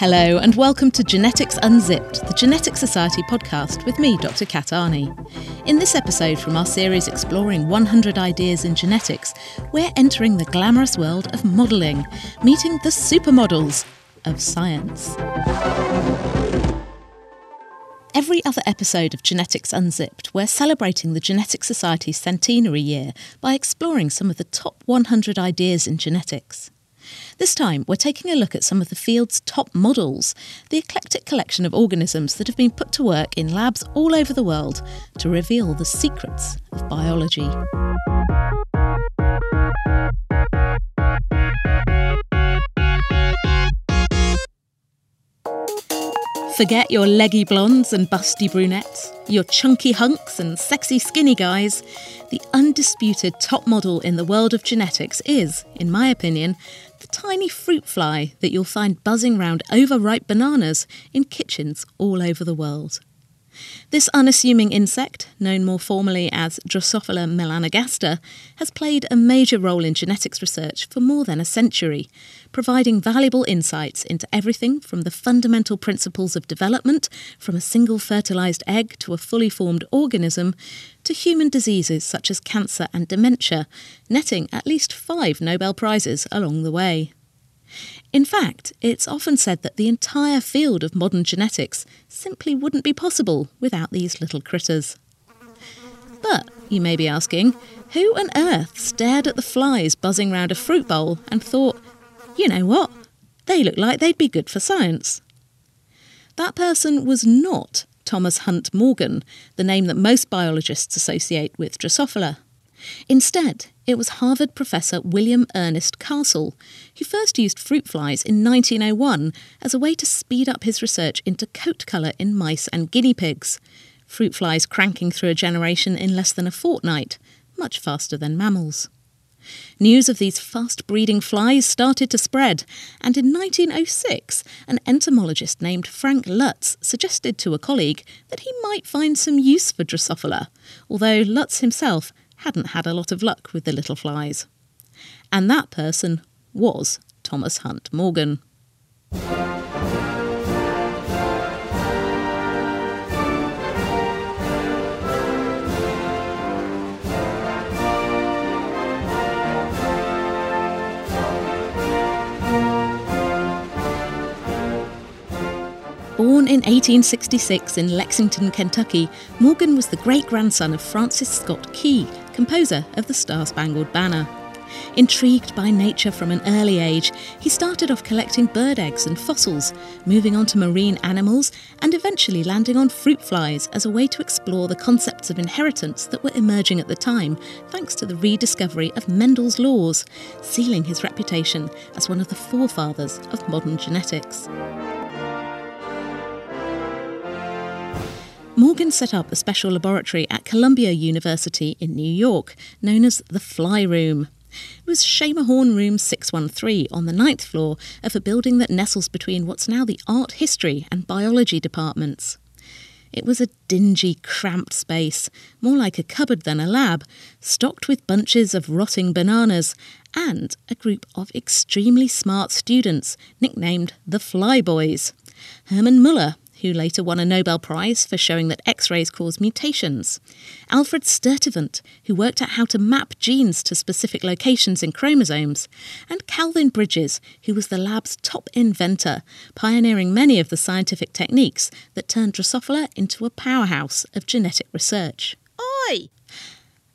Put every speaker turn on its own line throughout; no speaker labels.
Hello, and welcome to Genetics Unzipped, the Genetics Society podcast with me, Dr. Kat Arney. In this episode from our series exploring 100 ideas in genetics, we're entering the glamorous world of modelling, meeting the supermodels of science. Every other episode of Genetics Unzipped, we're celebrating the Genetics Society's centenary year by exploring some of the top 100 ideas in genetics. This time, we're taking a look at some of the field's top models, the eclectic collection of organisms that have been put to work in labs all over the world to reveal the secrets of biology. Forget your leggy blondes and busty brunettes, your chunky hunks and sexy skinny guys. The undisputed top model in the world of genetics is, in my opinion, tiny fruit fly that you'll find buzzing round overripe bananas in kitchens all over the world. This unassuming insect, known more formally as Drosophila melanogaster, has played a major role in genetics research for more than a century, providing valuable insights into everything from the fundamental principles of development, from a single fertilized egg to a fully formed organism, to human diseases such as cancer and dementia, netting at least five Nobel Prizes along the way. In fact, it's often said that the entire field of modern genetics simply wouldn't be possible without these little critters. But, you may be asking, who on earth stared at the flies buzzing round a fruit bowl and thought, you know what, they look like they'd be good for science? That person was not Thomas Hunt Morgan, the name that most biologists associate with Drosophila. Instead, it was Harvard professor William Ernest Castle who first used fruit flies in 1901 as a way to speed up his research into coat colour in mice and guinea pigs, fruit flies cranking through a generation in less than a fortnight, much faster than mammals. News of these fast breeding flies started to spread, and in 1906, an entomologist named Frank Lutz suggested to a colleague that he might find some use for Drosophila, although Lutz himself hadn't had a lot of luck with the little flies. And that person was Thomas Hunt Morgan. Born in 1866 in Lexington, Kentucky, Morgan was the great grandson of Francis Scott Key, composer of the Star Spangled Banner. Intrigued by nature from an early age, he started off collecting bird eggs and fossils, moving on to marine animals, and eventually landing on fruit flies as a way to explore the concepts of inheritance that were emerging at the time, thanks to the rediscovery of Mendel's laws, sealing his reputation as one of the forefathers of modern genetics. Morgan set up a special laboratory at Columbia University in New York, known as the Fly Room. It was Schermerhorn Room 613 on the ninth floor of a building that nestles between what's now the art history and biology departments. It was a dingy, cramped space, more like a cupboard than a lab, stocked with bunches of rotting bananas and a group of extremely smart students nicknamed the Fly Boys. Hermann Muller, who later won a Nobel Prize for showing that X rays cause mutations, Alfred Sturtevant, who worked out how to map genes to specific locations in chromosomes, and Calvin Bridges, who was the lab's top inventor, pioneering many of the scientific techniques that turned Drosophila into a powerhouse of genetic research. Oi!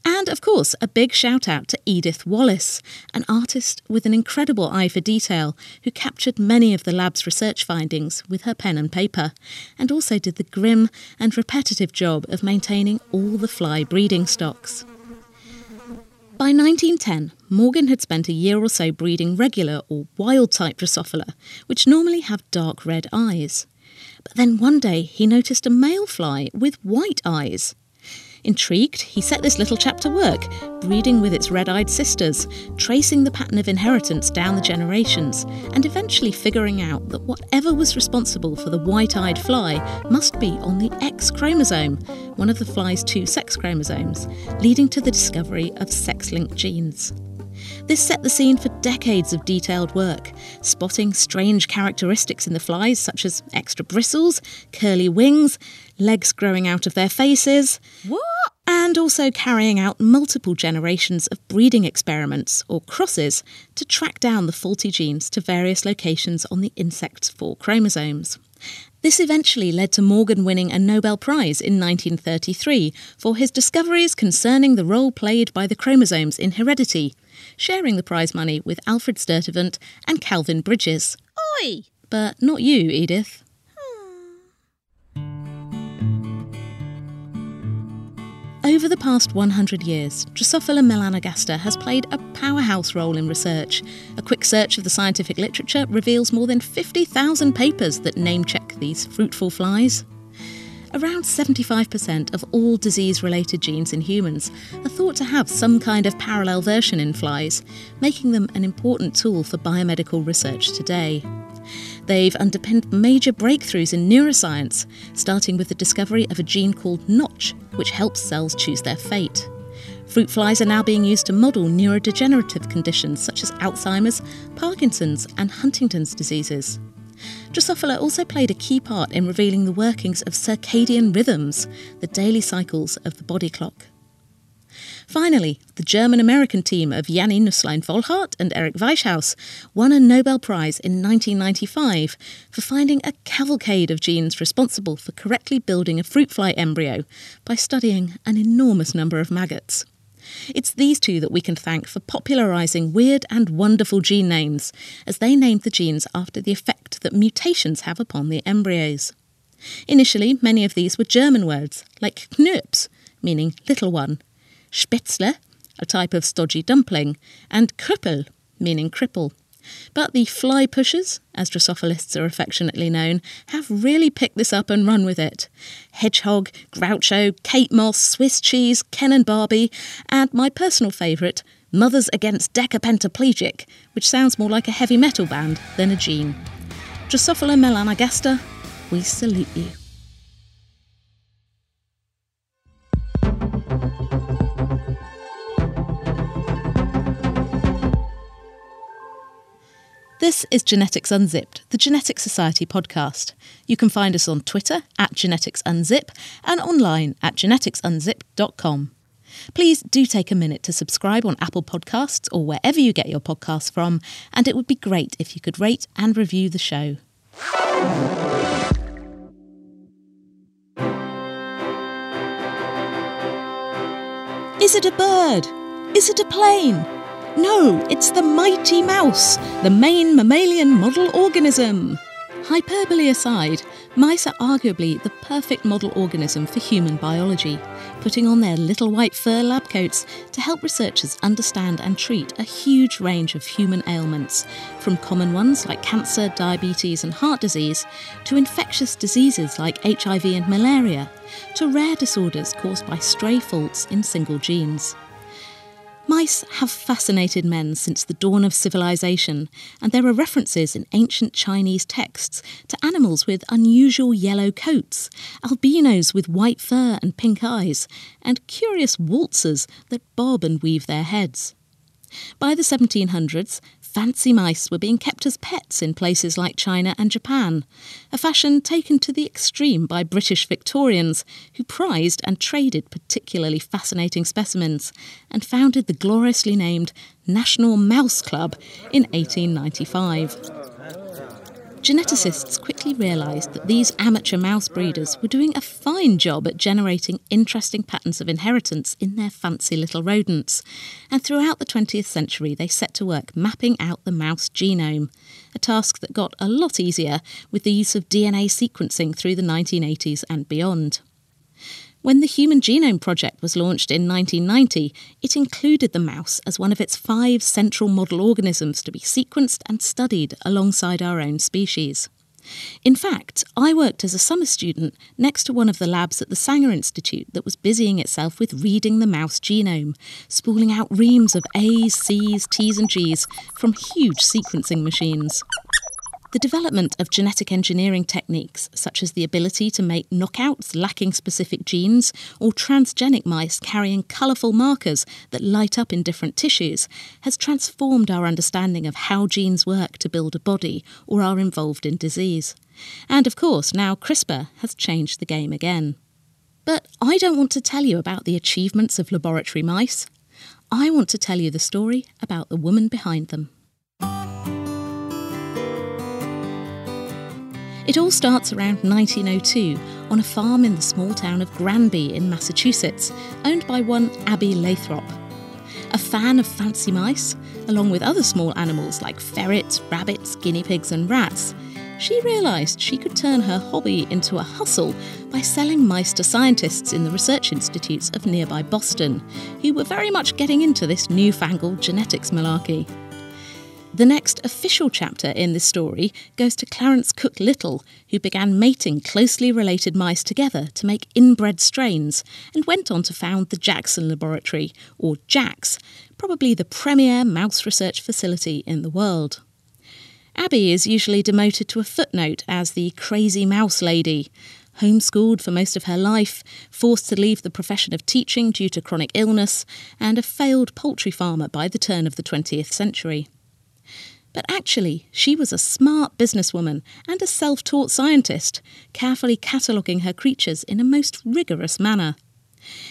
And of course, a big shout out to Edith Wallace, an artist with an incredible eye for detail who captured many of the lab's research findings with her pen and paper, and also did the grim and repetitive job of maintaining all the fly breeding stocks. By 1910, Morgan had spent a year or so breeding regular or wild type Drosophila, which normally have dark red eyes. But then one day he noticed a male fly with white eyes. Intrigued, he set this little chap to work, breeding with its red eyed sisters, tracing the pattern of inheritance down the generations, and eventually figuring out that whatever was responsible for the white eyed fly must be on the X chromosome, one of the fly's two sex chromosomes, leading to the discovery of sex linked genes. This set the scene for decades of detailed work, spotting strange characteristics in the flies, such as extra bristles, curly wings, legs growing out of their faces.
What?
And also carrying out multiple generations of breeding experiments, or crosses, to track down the faulty genes to various locations on the insect's four chromosomes. This eventually led to Morgan winning a Nobel Prize in 1933 for his discoveries concerning the role played by the chromosomes in heredity, sharing the prize money with Alfred Sturtevant and Calvin Bridges.
Oi!
But not you, Edith. Over the past 100 years, Drosophila melanogaster has played a powerhouse role in research. A quick search of the scientific literature reveals more than 50,000 papers that name check these fruitful flies. Around 75% of all disease related genes in humans are thought to have some kind of parallel version in flies, making them an important tool for biomedical research today. They've underpinned major breakthroughs in neuroscience, starting with the discovery of a gene called Notch, which helps cells choose their fate. Fruit flies are now being used to model neurodegenerative conditions such as Alzheimer's, Parkinson's, and Huntington's diseases. Drosophila also played a key part in revealing the workings of circadian rhythms, the daily cycles of the body clock. Finally, the German American team of Janni Nusslein Volhard and Eric Wieschaus won a Nobel Prize in 1995 for finding a cavalcade of genes responsible for correctly building a fruit fly embryo by studying an enormous number of maggots. It's these two that we can thank for popularising weird and wonderful gene names, as they named the genes after the effect that mutations have upon the embryos. Initially, many of these were German words, like Knirps, meaning little one, Spätzle, a type of stodgy dumpling, and Krüppel, meaning cripple. But the fly pushers, as Drosophilists are affectionately known, have really picked this up and run with it. Hedgehog, Groucho, Kate Moss, Swiss cheese, Ken and Barbie, and my personal favourite, Mothers Against Decapentaplegic, which sounds more like a heavy metal band than a gene. Drosophila melanogaster, we salute you. This is Genetics Unzipped, the Genetics Society podcast. You can find us on Twitter at Genetics Unzip and online at geneticsunzipped.com. Please do take a minute to subscribe on Apple Podcasts or wherever you get your podcasts from, and it would be great if you could rate and review the show. Is it a bird? Is it a plane? No, it's the mighty mouse, the main mammalian model organism. Hyperbole aside, mice are arguably the perfect model organism for human biology, putting on their little white fur lab coats to help researchers understand and treat a huge range of human ailments, from common ones like cancer, diabetes, and heart disease, to infectious diseases like HIV and malaria, to rare disorders caused by stray faults in single genes. Mice have fascinated men since the dawn of civilization, and there are references in ancient Chinese texts to animals with unusual yellow coats, albinos with white fur and pink eyes, and curious waltzers that bob and weave their heads. By the 1700s, fancy mice were being kept as pets in places like China and Japan, a fashion taken to the extreme by British Victorians who prized and traded particularly fascinating specimens and founded the gloriously named National Mouse Club in 1895 geneticists quickly realised that these amateur mouse breeders were doing a fine job at generating interesting patterns of inheritance in their fancy little rodents. And throughout the 20th century, they set to work mapping out the mouse genome, a task that got a lot easier with the use of DNA sequencing through the 1980s and beyond. When the Human Genome Project was launched in 1990, it included the mouse as one of its five central model organisms to be sequenced and studied alongside our own species. In fact, I worked as a summer student next to one of the labs at the Sanger Institute that was busying itself with reading the mouse genome, spooling out reams of A's, C's, T's, and G's from huge sequencing machines. The development of genetic engineering techniques, such as the ability to make knockouts lacking specific genes or transgenic mice carrying colourful markers that light up in different tissues, has transformed our understanding of how genes work to build a body or are involved in disease. And of course, now CRISPR has changed the game again. But I don't want to tell you about the achievements of laboratory mice. I want to tell you the story about the woman behind them. It all starts around 1902 on a farm in the small town of Granby in Massachusetts, owned by one Abby Lathrop. A fan of fancy mice, along with other small animals like ferrets, rabbits, guinea pigs, and rats, she realised she could turn her hobby into a hustle by selling mice to scientists in the research institutes of nearby Boston, who were very much getting into this newfangled genetics malarkey. The next official chapter in this story goes to Clarence Cook Little, who began mating closely related mice together to make inbred strains and went on to found the Jackson Laboratory, or JAX, probably the premier mouse research facility in the world. Abby is usually demoted to a footnote as the crazy mouse lady, homeschooled for most of her life, forced to leave the profession of teaching due to chronic illness, and a failed poultry farmer by the turn of the 20th century. But actually, she was a smart businesswoman and a self taught scientist, carefully cataloguing her creatures in a most rigorous manner.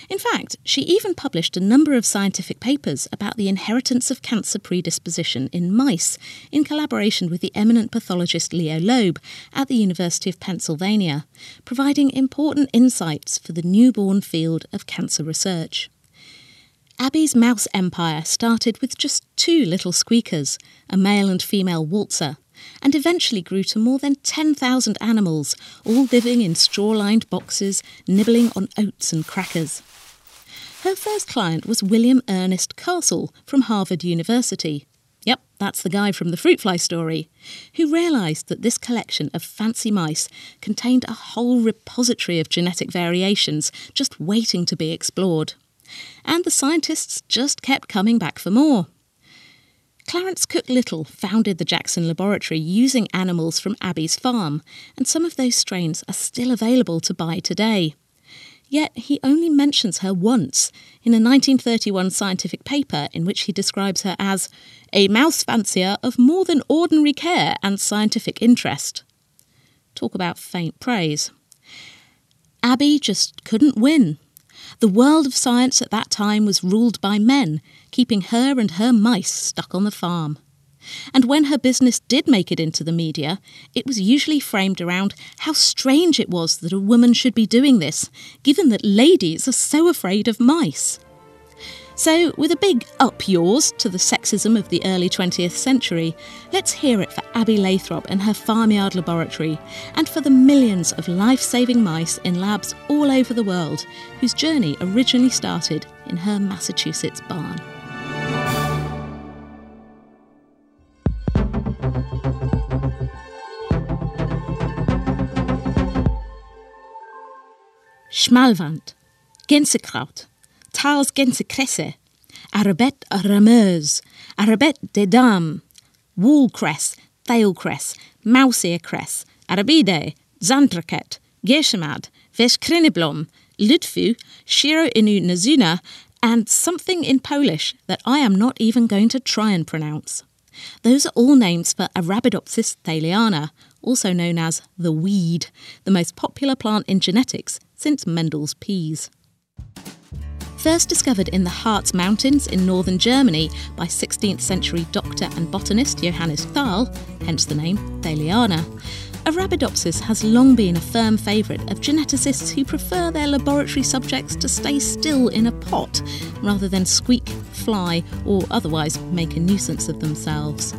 In fact, she even published a number of scientific papers about the inheritance of cancer predisposition in mice in collaboration with the eminent pathologist Leo Loeb at the University of Pennsylvania, providing important insights for the newborn field of cancer research. Abby's mouse empire started with just two little squeakers, a male and female waltzer, and eventually grew to more than 10,000 animals, all living in straw lined boxes, nibbling on oats and crackers. Her first client was William Ernest Castle from Harvard University. Yep, that's the guy from the fruit fly story, who realised that this collection of fancy mice contained a whole repository of genetic variations just waiting to be explored and the scientists just kept coming back for more. Clarence Cook Little founded the Jackson Laboratory using animals from Abby's farm, and some of those strains are still available to buy today. Yet he only mentions her once in a 1931 scientific paper in which he describes her as a mouse fancier of more than ordinary care and scientific interest. Talk about faint praise. Abby just couldn't win. The world of science at that time was ruled by men, keeping her and her mice stuck on the farm. And when her business did make it into the media, it was usually framed around how strange it was that a woman should be doing this, given that ladies are so afraid of mice. So, with a big up yours to the sexism of the early 20th century, let's hear it for Abby Lathrop and her farmyard laboratory, and for the millions of life saving mice in labs all over the world whose journey originally started in her Massachusetts barn. Schmalwand, Gänsekraut, Tals Gänsekresse, Arabette Rameuse, Arabette des Dames, Woolcress, Thale cress, Mouseear cress, Arabide, Zantraket, Gershamad, Veskrineblom, Ludfu, Shiro Inu Nazuna, and something in Polish that I am not even going to try and pronounce. Those are all names for Arabidopsis thaliana, also known as the weed, the most popular plant in genetics since Mendel's peas first discovered in the Harz Mountains in northern Germany by 16th century doctor and botanist Johannes Thal, hence the name Thaliana. Arabidopsis has long been a firm favourite of geneticists who prefer their laboratory subjects to stay still in a pot rather than squeak, fly, or otherwise make a nuisance of themselves.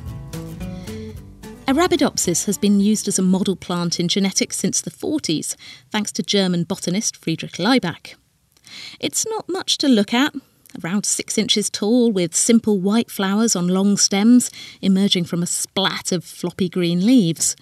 Arabidopsis has been used as a model plant in genetics since the 40s, thanks to German botanist Friedrich Laibach. It's not much to look at, around six inches tall, with simple white flowers on long stems emerging from a splat of floppy green leaves.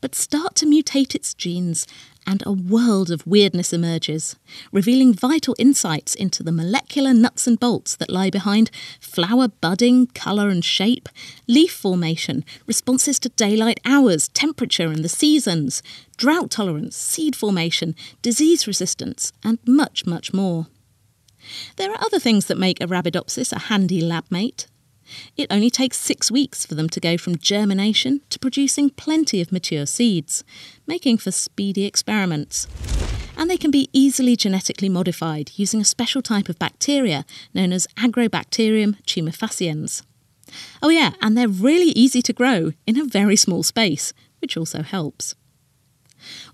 But start to mutate its genes, and a world of weirdness emerges, revealing vital insights into the molecular nuts and bolts that lie behind flower budding, colour and shape, leaf formation, responses to daylight hours, temperature and the seasons, drought tolerance, seed formation, disease resistance, and much, much more. There are other things that make Arabidopsis a handy lab mate. It only takes six weeks for them to go from germination to producing plenty of mature seeds, making for speedy experiments. And they can be easily genetically modified using a special type of bacteria known as Agrobacterium tumefaciens. Oh, yeah, and they're really easy to grow in a very small space, which also helps.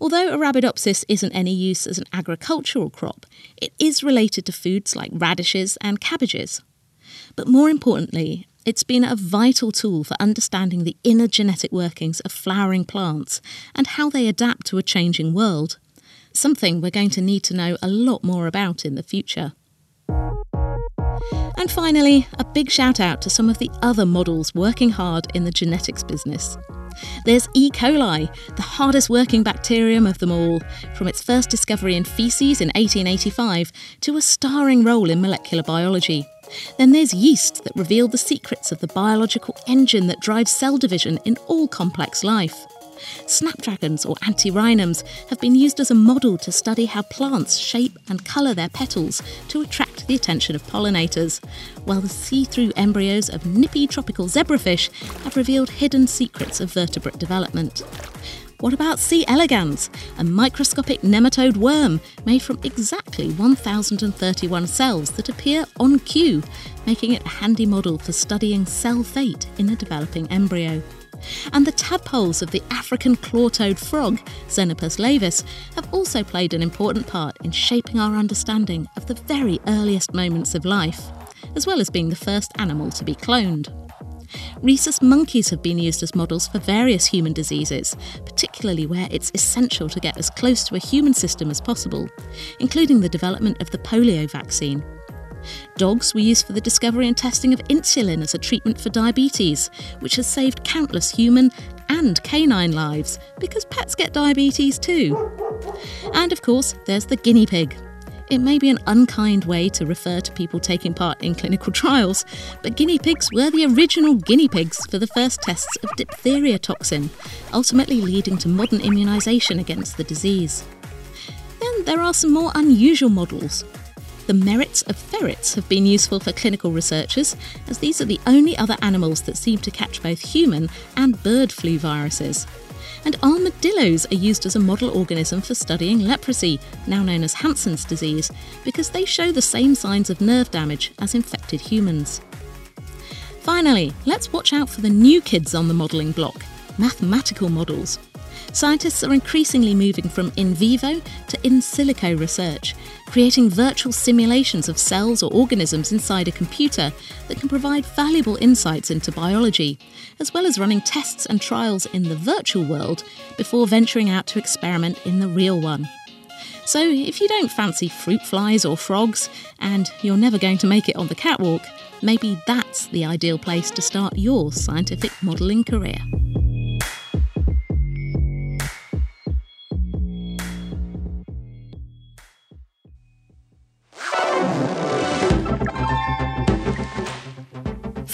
Although Arabidopsis isn't any use as an agricultural crop, it is related to foods like radishes and cabbages. But more importantly, it's been a vital tool for understanding the inner genetic workings of flowering plants and how they adapt to a changing world. Something we're going to need to know a lot more about in the future. And finally, a big shout out to some of the other models working hard in the genetics business. There's E. coli, the hardest working bacterium of them all, from its first discovery in feces in 1885 to a starring role in molecular biology. Then there's yeast that revealed the secrets of the biological engine that drives cell division in all complex life. Snapdragons or antirrhinums have been used as a model to study how plants shape and colour their petals to attract the attention of pollinators, while the see through embryos of nippy tropical zebrafish have revealed hidden secrets of vertebrate development. What about C. elegans, a microscopic nematode worm made from exactly 1,031 cells that appear on cue, making it a handy model for studying cell fate in a developing embryo? And the tadpoles of the African claw-toed frog, Xenopus laevis, have also played an important part in shaping our understanding of the very earliest moments of life, as well as being the first animal to be cloned. Rhesus monkeys have been used as models for various human diseases, particularly where it's essential to get as close to a human system as possible, including the development of the polio vaccine. Dogs were used for the discovery and testing of insulin as a treatment for diabetes, which has saved countless human and canine lives, because pets get diabetes too. And of course, there's the guinea pig, it may be an unkind way to refer to people taking part in clinical trials, but guinea pigs were the original guinea pigs for the first tests of diphtheria toxin, ultimately leading to modern immunisation against the disease. Then there are some more unusual models. The merits of ferrets have been useful for clinical researchers, as these are the only other animals that seem to catch both human and bird flu viruses and armadillos are used as a model organism for studying leprosy, now known as Hansen's disease, because they show the same signs of nerve damage as infected humans. Finally, let's watch out for the new kids on the modelling block mathematical models. Scientists are increasingly moving from in vivo to in silico research, creating virtual simulations of cells or organisms inside a computer that can provide valuable insights into biology, as well as running tests and trials in the virtual world before venturing out to experiment in the real one. So, if you don't fancy fruit flies or frogs, and you're never going to make it on the catwalk, maybe that's the ideal place to start your scientific modelling career.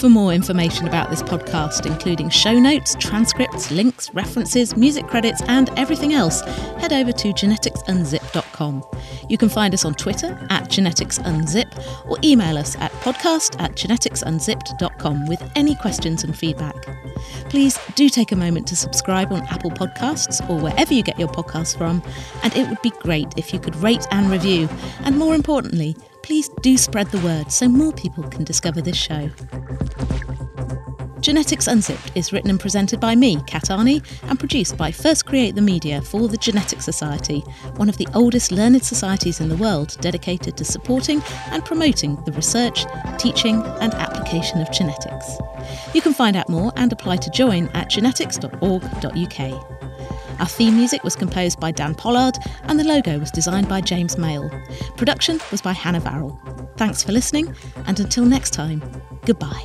For more information about this podcast, including show notes, transcripts, links, references, music credits, and everything else, head over to geneticsunzipped.com. You can find us on Twitter at geneticsunzip or email us at podcast at geneticsunzipped.com with any questions and feedback. Please do take a moment to subscribe on Apple Podcasts or wherever you get your podcasts from, and it would be great if you could rate and review, and more importantly, please do spread the word so more people can discover this show. Genetics Unzipped is written and presented by me, Kat Arney, and produced by First Create the Media for the Genetics Society, one of the oldest learned societies in the world dedicated to supporting and promoting the research, teaching, and application of genetics. You can find out more and apply to join at genetics.org.uk. Our theme music was composed by Dan Pollard, and the logo was designed by James Mail. Production was by Hannah Varrell. Thanks for listening, and until next time, goodbye.